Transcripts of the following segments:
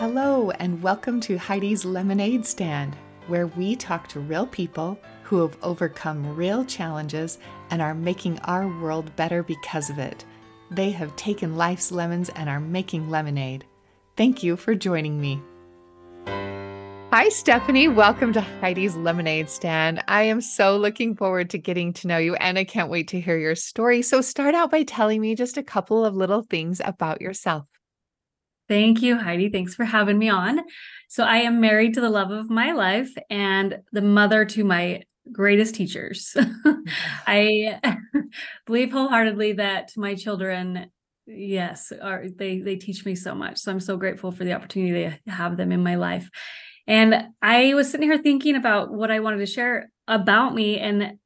Hello, and welcome to Heidi's LemonAid Stand, where we talk to real people who have overcome real challenges and are making our world better because of it. They have taken life's lemons and are making lemonade. Thank you for joining me. Hi, Stefanie. Welcome to Heidi's LemonAid Stand. I am so looking forward to getting to know you, and I can't wait to hear your story. So, start out by telling me just a couple of little things about yourself. Thank you, Heidi. Thanks for having me on. So, I am married to the love of my life and the mother to my greatest teachers. I believe wholeheartedly that my children yes are they they teach me so much so i'm so grateful for the opportunity to have them in my life and i was sitting here thinking about what i wanted to share about me and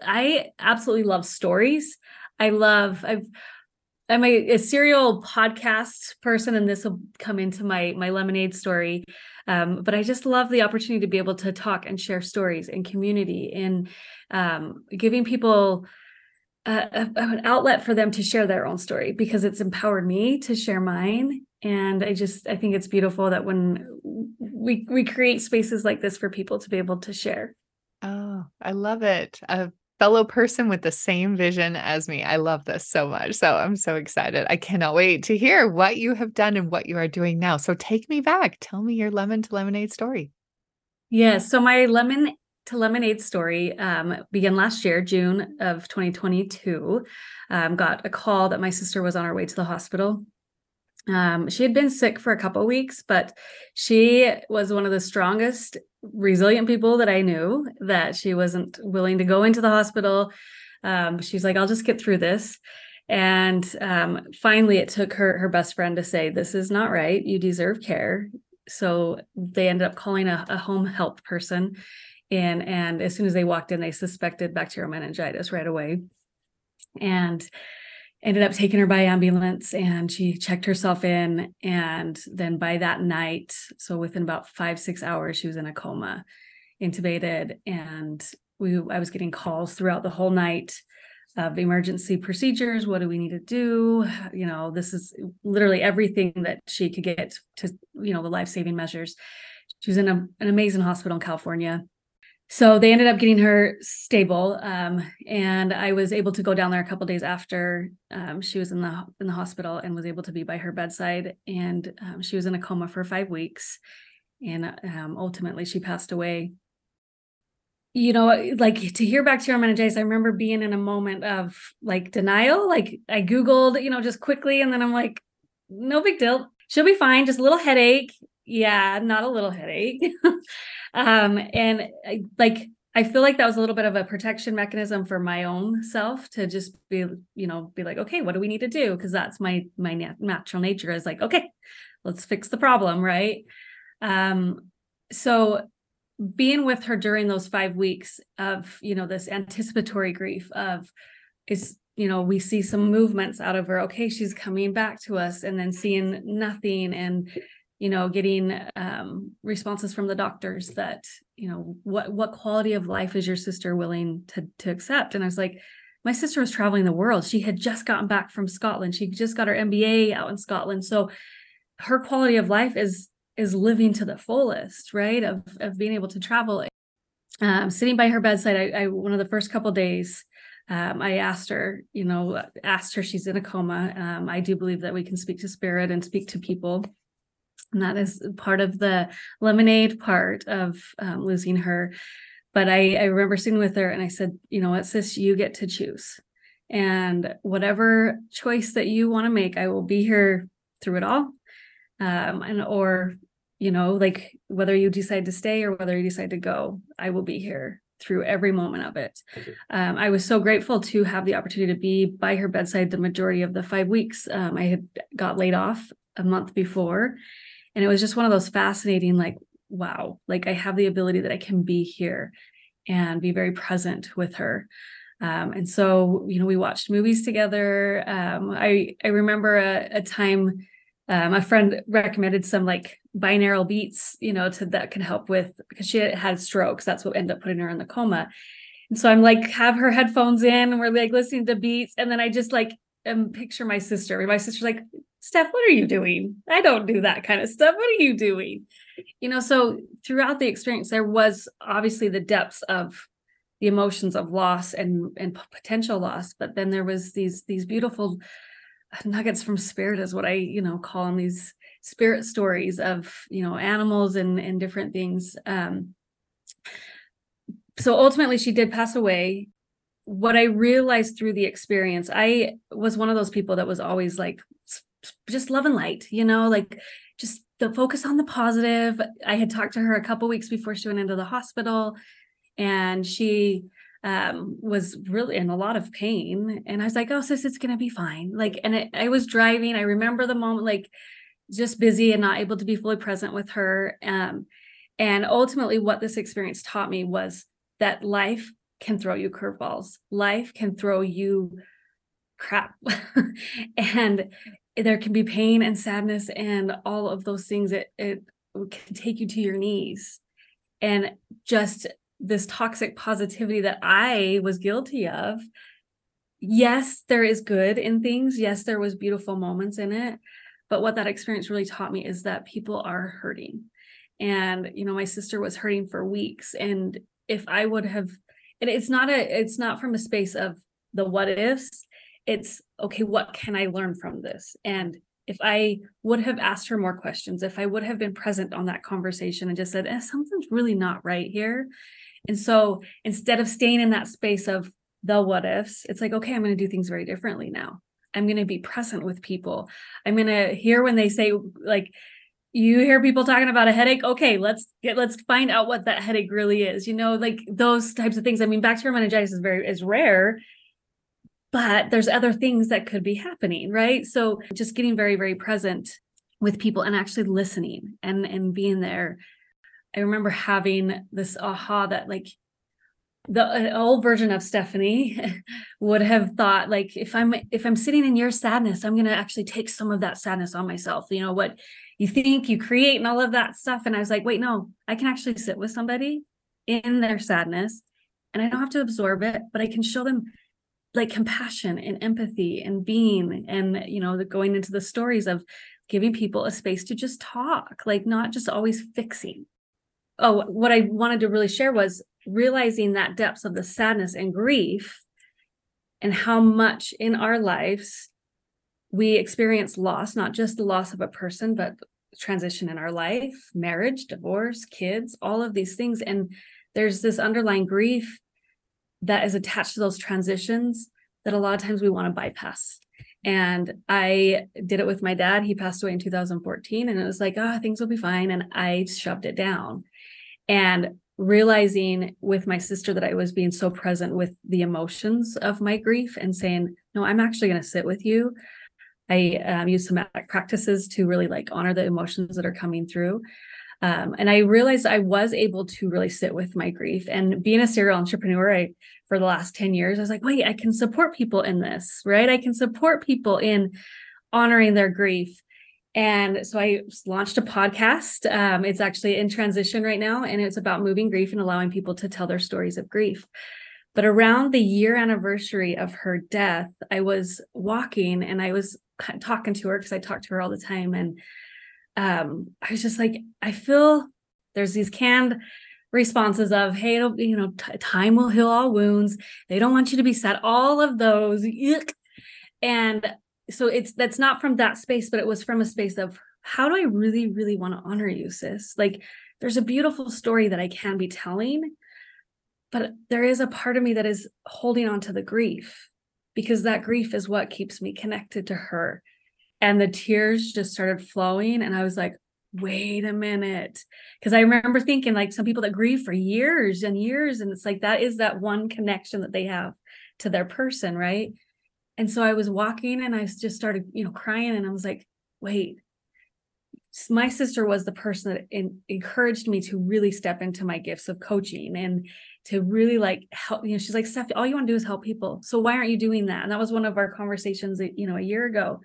i absolutely love stories i love i've I'm a, a, serial podcast person, and this will come into my my lemonade story. Um, but I just love the opportunity to be able to talk and share stories and community and um, giving people a, a, an outlet for them to share their own story because it's empowered me to share mine. And I just I think it's beautiful that when we we create spaces like this for people to be able to share. Oh, I love it. Fellow person with the same vision as me. I love this so much. So I'm so excited. I cannot wait to hear what you have done and what you are doing now. So take me back. Tell me your lemon to lemonade story. Yeah. So my lemon to lemonade story um, began last year, June of 2022. Um, got a call that my sister was on her way to the hospital um, she had been sick for a couple weeks, but she was one of the strongest, resilient people that I knew. That she wasn't willing to go into the hospital. Um, she's like, "I'll just get through this." And um, finally, it took her her best friend to say, "This is not right. You deserve care." So they ended up calling a, a home health person, and and as soon as they walked in, they suspected bacterial meningitis right away, and ended up taking her by ambulance and she checked herself in and then by that night so within about five six hours she was in a coma intubated and we i was getting calls throughout the whole night of emergency procedures what do we need to do? You know this is literally everything that she could get to you know the life-saving measures. She was in a, an amazing hospital in california so they ended up getting her stable um, and i was able to go down there a couple days after um, she was in the in the hospital and was able to be by her bedside and um, she was in a coma for five weeks and um, ultimately she passed away. You know like to hear back to bacterial meningitis i remember being in a moment of like denial like i googled you know just quickly and then i'm like no big deal. She'll be fine. Just a little headache. Yeah not a little headache um and I, like i feel like that was a little bit of a protection mechanism for my own self to just be you know be like okay what do we need to do? Because that's my my natural nature is like okay let's fix the problem right? Um so being with her during those five weeks of you know this anticipatory grief of is you know we see some movements out of her. Okay she's coming back to us and then seeing nothing and you know getting um, responses from the doctors that you know what what quality of life is your sister willing to to accept? And i was like my sister was traveling the world. She had just gotten back from scotland. She just got her mba out in scotland. So her quality of life is is living to the fullest right of of being able to travel. Um, sitting by her bedside I, I one of the first couple days um, I asked her, you know, asked her, she's in a coma. Um, I do believe that we can speak to spirit and speak to people and that is part of the lemonade part of um, losing her. But I, I remember sitting with her and i said you know what sis? You get to choose. And whatever choice that you want to make i will be here through it all. Um, and or you know like whether you decide to stay or whether you decide to go i will be here through every moment of it. Um, I was so grateful to have the opportunity to be by her bedside the majority of the five weeks. Um, I had got laid off a month before, and it was just one of those fascinating like wow like i have the ability that i can be here and be very present with her. Um, and so you know we watched movies together. Um, i i remember a, a time um, a friend recommended some like binaural beats you know to that can help with because she had, had strokes. That's what ended up putting her in the coma. And so i'm like have her headphones in and we're like listening to beats. And then i just like um, picture my sister. My sister's like, Steph, what are you doing? I don't do that kind of stuff. What are you doing? You know, so throughout the experience, there was obviously the depths of the emotions of loss and and potential loss, but then there was these these beautiful nuggets from spirit, is what I you know call them these spirit stories of you know animals and and different things. Um, so ultimately, she did pass away what I realized through the experience, I was one of those people that was always like just love and light, you know, like just the focus on the positive. I had talked to her a couple weeks before she went into the hospital and she um, was really in a lot of pain. And I was like, oh, sis, it's going to be fine. Like, and it, I was driving. I remember the moment, like just busy and not able to be fully present with her. Um, and ultimately, what this experience taught me was that life can throw you curveballs. Life can throw you crap. and there can be pain and sadness and all of those things. It, it can take you to your knees. And just this toxic positivity that I was guilty of. Yes, there is good in things. Yes, there was beautiful moments in it. But what that experience really taught me is that people are hurting. And, you know, my sister was hurting for weeks. And if I would have and it's not a it's not from a space of the what ifs. It's okay what can i learn from this? And if i would have asked her more questions if i would have been present on that conversation and just said eh, something's really not right here. And so instead of staying in that space of the what ifs it's like okay i'm going to do things very differently now. I'm going to be present with people. I'm going to hear when they say like you hear people talking about a headache? Okay let's get let's find out what that headache really is you know like those types of things. I mean bacterial meningitis is very is rare but there's other things that could be happening right? So just getting very very present with people and actually listening and and being there. I remember having this aha that like the uh, old version of Stefanie would have thought like if I'm if I'm sitting in your sadness, I'm gonna actually take some of that sadness on myself. You know what you think, you create, and all of that stuff. And I was like, wait, no, I can actually sit with somebody in their sadness and I don't have to absorb it, but I can show them like compassion and empathy and being and you know going into the stories of giving people a space to just talk like not just always fixing oh what i wanted to really share was realizing that depths of the sadness and grief and how much in our lives we experience loss, not just the loss of a person, but transition in our life, marriage, divorce, kids, all of these things. And there's this underlying grief that is attached to those transitions that a lot of times we want to bypass. And I did it with my dad. He passed away in 2014, and it was like, oh, things will be fine. And I shoved it down. And realizing with my sister that I was being so present with the emotions of my grief and saying, no, I'm actually going to sit with you. I um, use somatic practices to really like honor the emotions that are coming through. Um, and I realized I was able to really sit with my grief and being a serial entrepreneur I, for the last 10 years, I was like, wait, I can support people in this, right? I can support people in honoring their grief. And so I launched a podcast. Um, it's actually in transition right now, and it's about moving grief and allowing people to tell their stories of grief. But around the year anniversary of her death, I was walking and I was talking to her because I talk to her all the time. And um, I was just like, I feel there's these canned responses of, hey, you know, t- time will heal all wounds. They don't want you to be sad. All of those. Yuck. And so it's that's not from that space, but it was from a space of how do I really, really want to honor you, sis? Like there's a beautiful story that I can be telling, but there is a part of me that is holding on to the grief because that grief is what keeps me connected to her. And the tears just started flowing. And I was like, wait a minute. Because I remember thinking, like, some people that grieve for years and years, and it's like that is that one connection that they have to their person, right? And so I was walking and I just started, you know, crying. And I was like, wait, my sister was the person that in, encouraged me to really step into my gifts of coaching and to really like help you know she's like Steph all you want to do is help people. So why aren't you doing that? And that was one of our conversations uh, you know a year ago.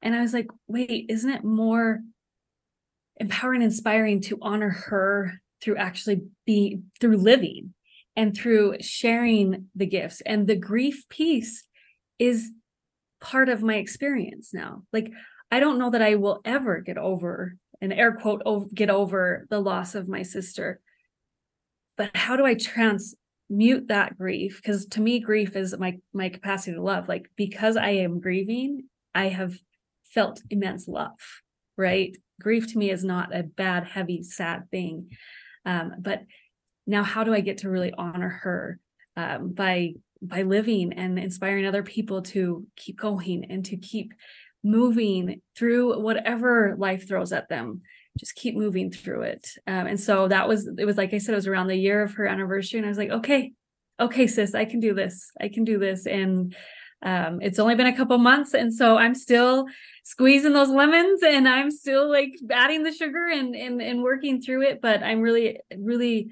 And I was like wait isn't it more empowering inspiring to honor her through actually be through living and through sharing the gifts? And the grief piece is part of my experience now. Like I don't know that I will ever get over an air quote get over the loss of my sister. But how do I transmute that grief? Because to me, grief is my my capacity to love. Like because I am grieving, I have felt immense love. Right? Grief to me is not a bad, heavy, sad thing. Um, but now, how do I get to really honor her um, by by living and inspiring other people to keep going and to keep moving through whatever life throws at them. Just keep moving through it. Um, and so that was it was like i said it was around the year of her anniversary and i was like okay okay sis i can do this i can do this. And um, it's only been a couple months and so i'm still squeezing those lemons and i'm still like adding the sugar and and, and working through it but i'm really really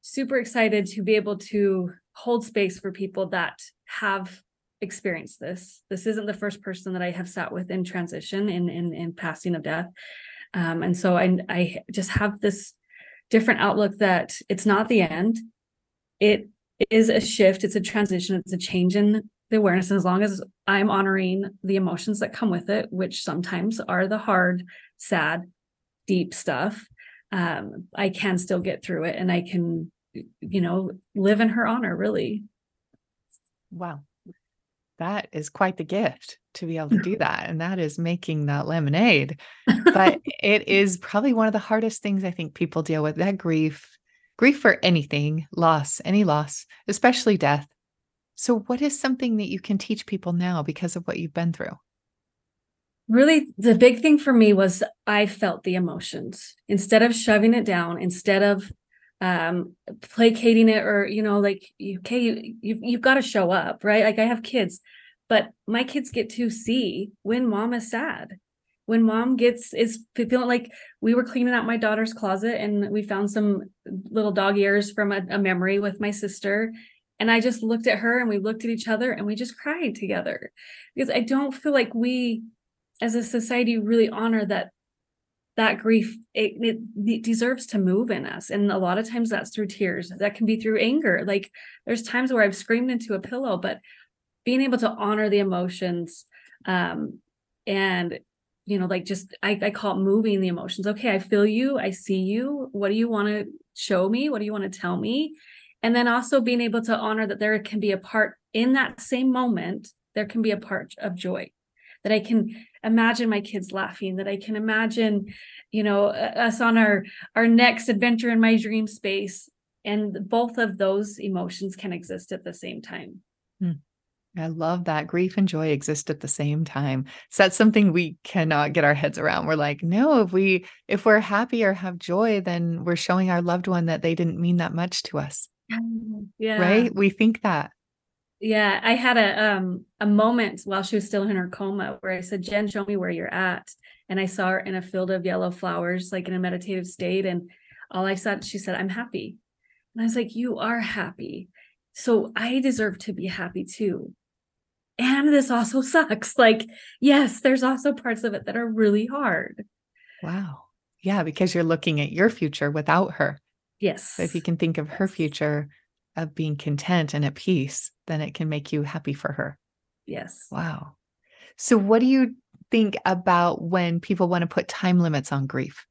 super excited to be able to hold space for people that have experienced this. This isn't the first person that I have sat with in transition in in, in passing of death. Um, and so I I just have this different outlook that it's not the end. It is a shift, it's a transition, it's a change in the awareness. And as long as I'm honoring the emotions that come with it, which sometimes are the hard, sad, deep stuff, um, I can still get through it and I can, you know, live in her honor, really. Wow that is quite the gift to be able to do that. And that is making that lemonade. But it is probably one of the hardest things I think people deal with that grief, grief for anything, loss, any loss, especially death. So, what is something that you can teach people now because of what you've been through? Really, the big thing for me was I felt the emotions instead of shoving it down, instead of um placating it or you know like okay you you've, you've got to show up right? Like i have kids but my kids get to see when mom is sad when mom gets is feeling like we were cleaning out my daughter's closet and we found some little dog ears from a, a memory with my sister and i just looked at her and we looked at each other and we just cried together because i don't feel like we as a society really honor that that grief it, it, it, deserves to move in us. And a lot of times that's through tears. That can be through anger. Like there's times where i've screamed into a pillow but being able to honor the emotions um and you know like just I, I call it moving the emotions. Okay i feel you. I see you. What do you want to show me? What do you want to tell me? And then also being able to honor that there can be a part in that same moment there can be a part of joy that i can imagine my kids laughing that i can imagine you know us on our our next adventure in my dream space and both of those emotions can exist at the same time hmm. I love that grief and joy exist at the same time. So that's something we cannot get our heads around. We're like, no, if we if we're happy or have joy, then we're showing our loved one that they didn't mean that much to us. Yeah. Right? We think that. Yeah, I had a um a moment while she was still in her coma where I said, "Jen, show me where you're at." And I saw her in a field of yellow flowers, like in a meditative state, and all I saw, she said, "I'm happy," and I was like, "You are happy." So I deserve to be happy too. And this also sucks. Like, yes, there's also parts of it that are really hard. Wow. Yeah, because you're looking at your future without her. Yes. So if you can think of her future of being content and at peace, then it can make you happy for her. Yes. Wow. So, what do you think about when people want to put time limits on grief?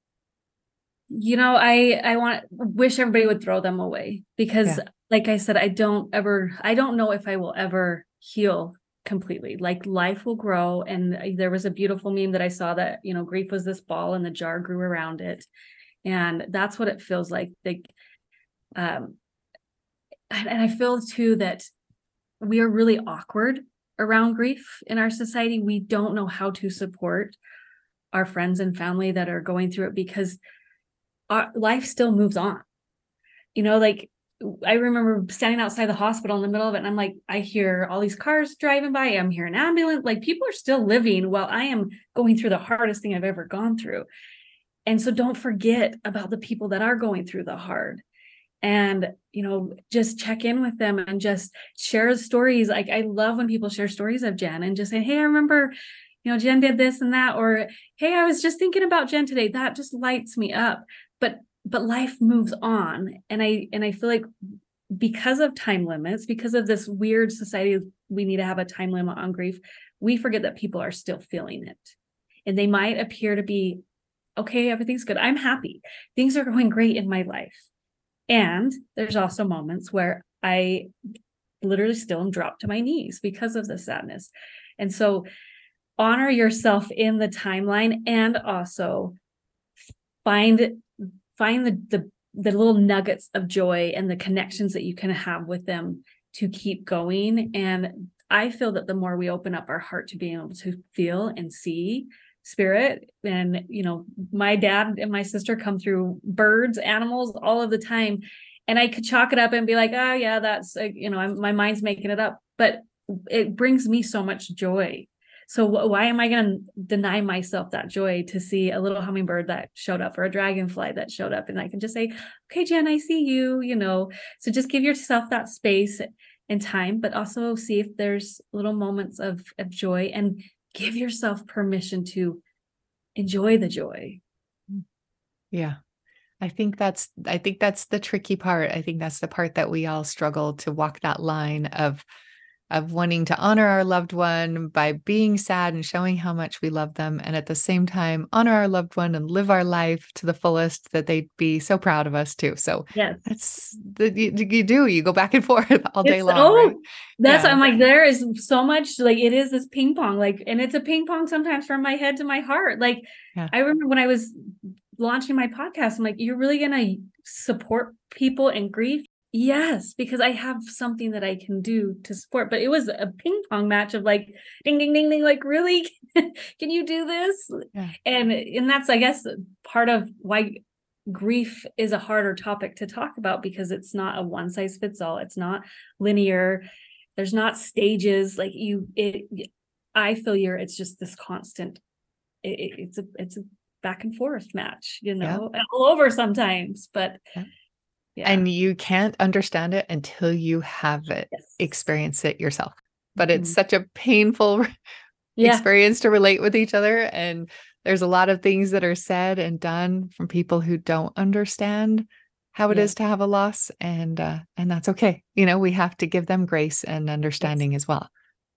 You know, I I want wish everybody would throw them away because, yeah. like I said, I don't ever I don't know if I will ever heal completely. Like life will grow, and there was a beautiful meme that I saw that you know grief was this ball and the jar grew around it, and that's what it feels like. Like, um, and, and I feel too that we are really awkward around grief in our society. We don't know how to support our friends and family that are going through it because our life still moves on. You know, like I remember standing outside the hospital in the middle of it, and I'm like, I hear all these cars driving by. I'm hearing an ambulance. Like people are still living while I am going through the hardest thing I've ever gone through. And so don't forget about the people that are going through the hard and you know just check in with them and just share stories like i love when people share stories of jen and just say hey i remember you know jen did this and that or hey i was just thinking about jen today that just lights me up but but life moves on and i and i feel like because of time limits because of this weird society we need to have a time limit on grief we forget that people are still feeling it. And they might appear to be, okay, everything's good. I'm happy. Things are going great in my life. And there's also moments where I literally still am dropped to my knees because of the sadness. And so honor yourself in the timeline and also find find the, the the little nuggets of joy and the connections that you can have with them to keep going and i feel that the more we open up our heart to being able to feel and see spirit. And you know my dad and my sister come through birds animals all of the time. And i could chalk it up and be like oh yeah that's uh, you know I'm, my mind's making it up. But it brings me so much joy. So wh- why am I going to deny myself that joy to see a little hummingbird that showed up or a dragonfly that showed up? And I can just say, okay, Jen, I see you, you know. So just give yourself that space and time, but also see if there's little moments of, of joy. And give yourself permission to enjoy the joy. Yeah. I think that's I think that's the tricky part. I think that's the part that we all struggle to walk that line of of wanting to honor our loved one by being sad and showing how much we love them and at the same time honor our loved one and live our life to the fullest that they'd be so proud of us too so yes that's the you, you do you go back and forth all day it's, long oh right? that's yeah. i'm like there is so much like it is this ping pong like and it's a ping pong sometimes from my head to my heart like yeah. i remember when i was launching my podcast i'm like you're really gonna support people in grief Yes, because I have something that I can do to support. But it was a ping pong match of like ding ding ding ding like really can you do this? Yeah. And and that's I guess part of why grief is a harder topic to talk about because it's not a one size fits all. It's not linear. There's not stages like you it I feel you're it's just this constant it, it's a it's a back and forth match, you know, yeah. all over sometimes, but yeah yeah. And you can't understand it until you have it, yes. experience it yourself. But mm-hmm. it's such a painful yeah. experience to relate with each other. And there's a lot of things that are said and done from people who don't understand how it yeah. is to have a loss. And uh, and that's okay. You know, we have to give them grace and understanding yes. as well.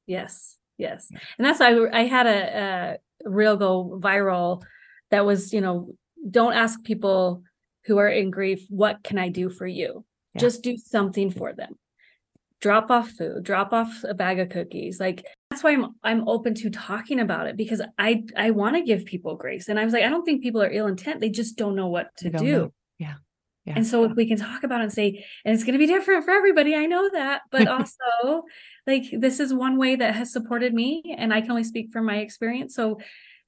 Yes. Yes. And that's why I had a, a reel go viral that was, you know, don't ask people who are in grief, what can I do for you? Yeah. Just do something for them. Drop off food, drop off a bag of cookies. Like that's why I'm I'm open to talking about it because I I want to give people grace. And I was like, I don't think people are ill intent. They just don't know what to do. Know. Yeah. Yeah. And so if we can talk about it and say, and it's going to be different for everybody, I know that, but also like this is one way that has supported me, and I can only speak from my experience. So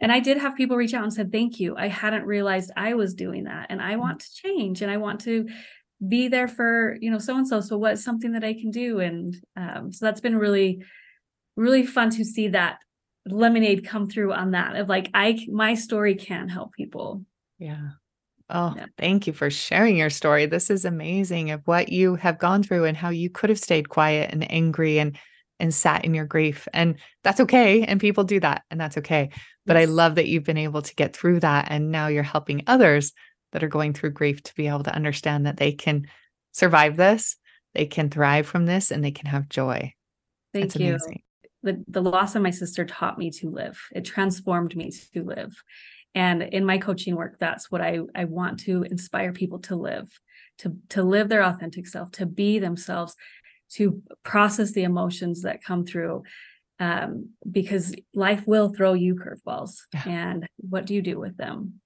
and I did have people reach out and said, Thank you. I hadn't realized I was doing that. And I want to change and I want to be there for, you know, so and so. So what's something that I can do? And um, so that's been really, really fun to see that lemonade come through on that of like, I, my story can help people. Yeah. Oh, yeah. thank you for sharing your story. This is amazing of what you have gone through and how you could have stayed quiet and angry and and sat in your grief. And that's okay. And people do that, and that's okay. But. I love that you've been able to get through that. And now you're helping others that are going through grief to be able to understand that they can survive this, they can thrive from this, and they can have joy. Thank That's you. Amazing. The, the loss of my sister taught me to live, it transformed me to live. And in my coaching work, that's what I, I want to inspire people to live, to, to live their authentic self, to be themselves, to process the emotions that come through um, because life will throw you curveballs. And what do you do with them?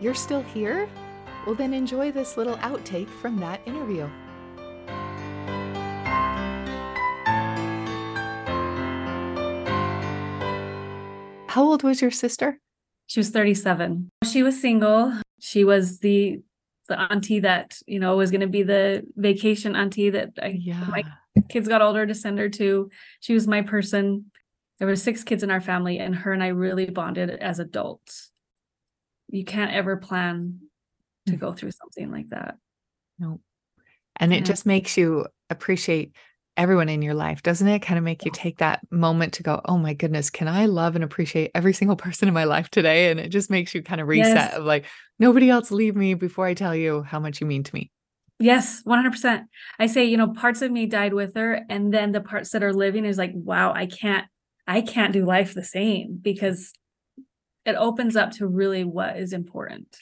You're still here? Well, then enjoy this little outtake from that interview. How old was your sister? She was 37. She was single. She was the the auntie that you know was going to be the vacation auntie that I, yeah. my kids got older to send her to. She was my person. There were six kids in our family, and her and I really bonded as adults. You can't ever plan to mm. go through something like that. No, and it just makes you appreciate everyone in your life, doesn't it? Kind of make you take that moment to go, oh my goodness, can I love and appreciate every single person in my life today? And it just makes you kind of reset yes. of like, nobody else leave me before I tell you how much you mean to me. Yes, 100%. I say, you know, parts of me died with her and then the parts that are living is like, wow, I can't I can't do life the same because it opens up to really what is important.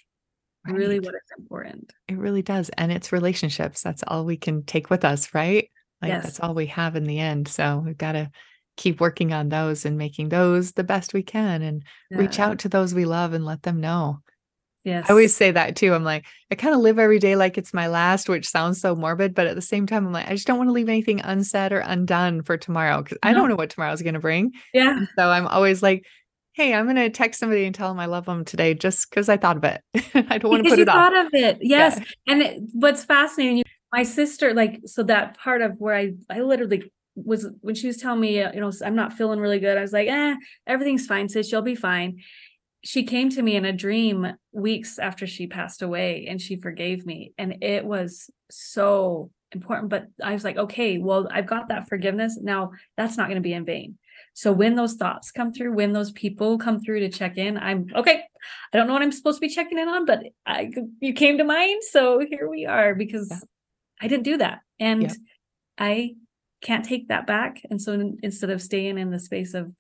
Right. Really what is important. It really does. And it's relationships. That's all we can take with us, right? Like yes. that's all we have in the end. So we've got to keep working on those and making those the best we can and yeah. reach out to those we love and let them know. Yes. I always say that too. I'm like, I kind of live every day like it's my last, which sounds so morbid, but at the same time, I'm like, I just don't want to leave anything unsaid or undone for tomorrow because no. I don't uh-huh. know what tomorrow's going to bring. Yeah. And so I'm always like, hey, I'm going to text somebody and tell them I love them today just because I thought of it. I don't want to put it off. Because you thought of it. Yes. Yeah. And it, what's fascinating, my sister, like, so that part of where I, I literally was when she was telling me, you know, I'm not feeling really good. I was like, eh, everything's fine, sis. You'll be fine she came to me in a dream weeks after she passed away and she forgave me and it was so important but i was like okay well i've got that forgiveness now that's not going to be in vain so when those thoughts come through when those people come through to check in i'm okay i don't know what i'm supposed to be checking in on but i you came to mind so here we are because. I didn't do that and yeah. i can't take that back and so instead of staying in the space of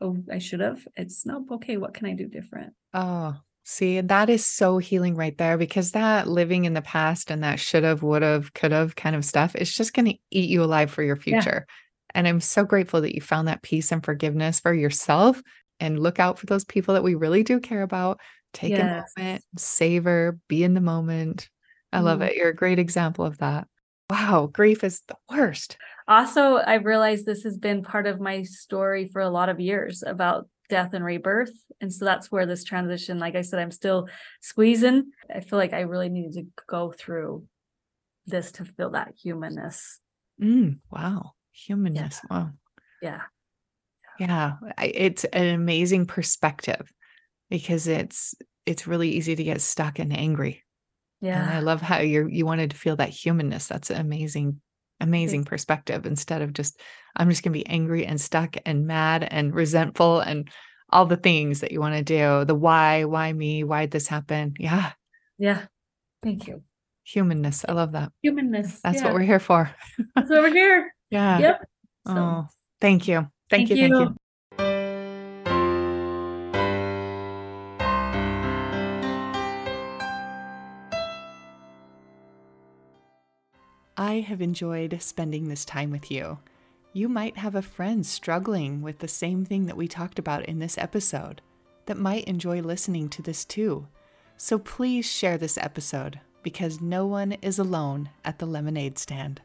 oh, I should have. It's no, okay, what can I do different? Oh, see, that is so healing right there because that living in the past and that should have, would have, could have kind of stuff is just going to eat you alive for your future. Yeah. And I'm so grateful that you found that peace and forgiveness for yourself and look out for those people that we really do care about. Take yes. a moment, savor, be in the moment. I love mm. it. You're a great example of that. Wow, grief is the worst. Also, I've realized this has been part of my story for a lot of years about death and rebirth. And so that's where this transition, like I said, I'm still squeezing. I feel like I really needed to go through this to feel that humanness. Mm, wow. Humanness. Yeah. Wow. Yeah. Yeah. It's an amazing perspective because it's it's really easy to get stuck and angry. Yeah. And I love how you you wanted to feel that humanness. That's an amazing amazing perspective instead of just i'm just going to be angry and stuck and mad and resentful and all the things that you want to do the why why me why did this happen? Yeah. Yeah. Thank you. Humanness. I love that. Humanness. That's yeah. what we're here for. That's what we're here. Yeah. Yep. So, oh thank you. Thank, thank you thank you I have enjoyed spending this time with you. You might have a friend struggling with the same thing that we talked about in this episode that might enjoy listening to this too. So please share this episode because no one is alone at the lemonade stand.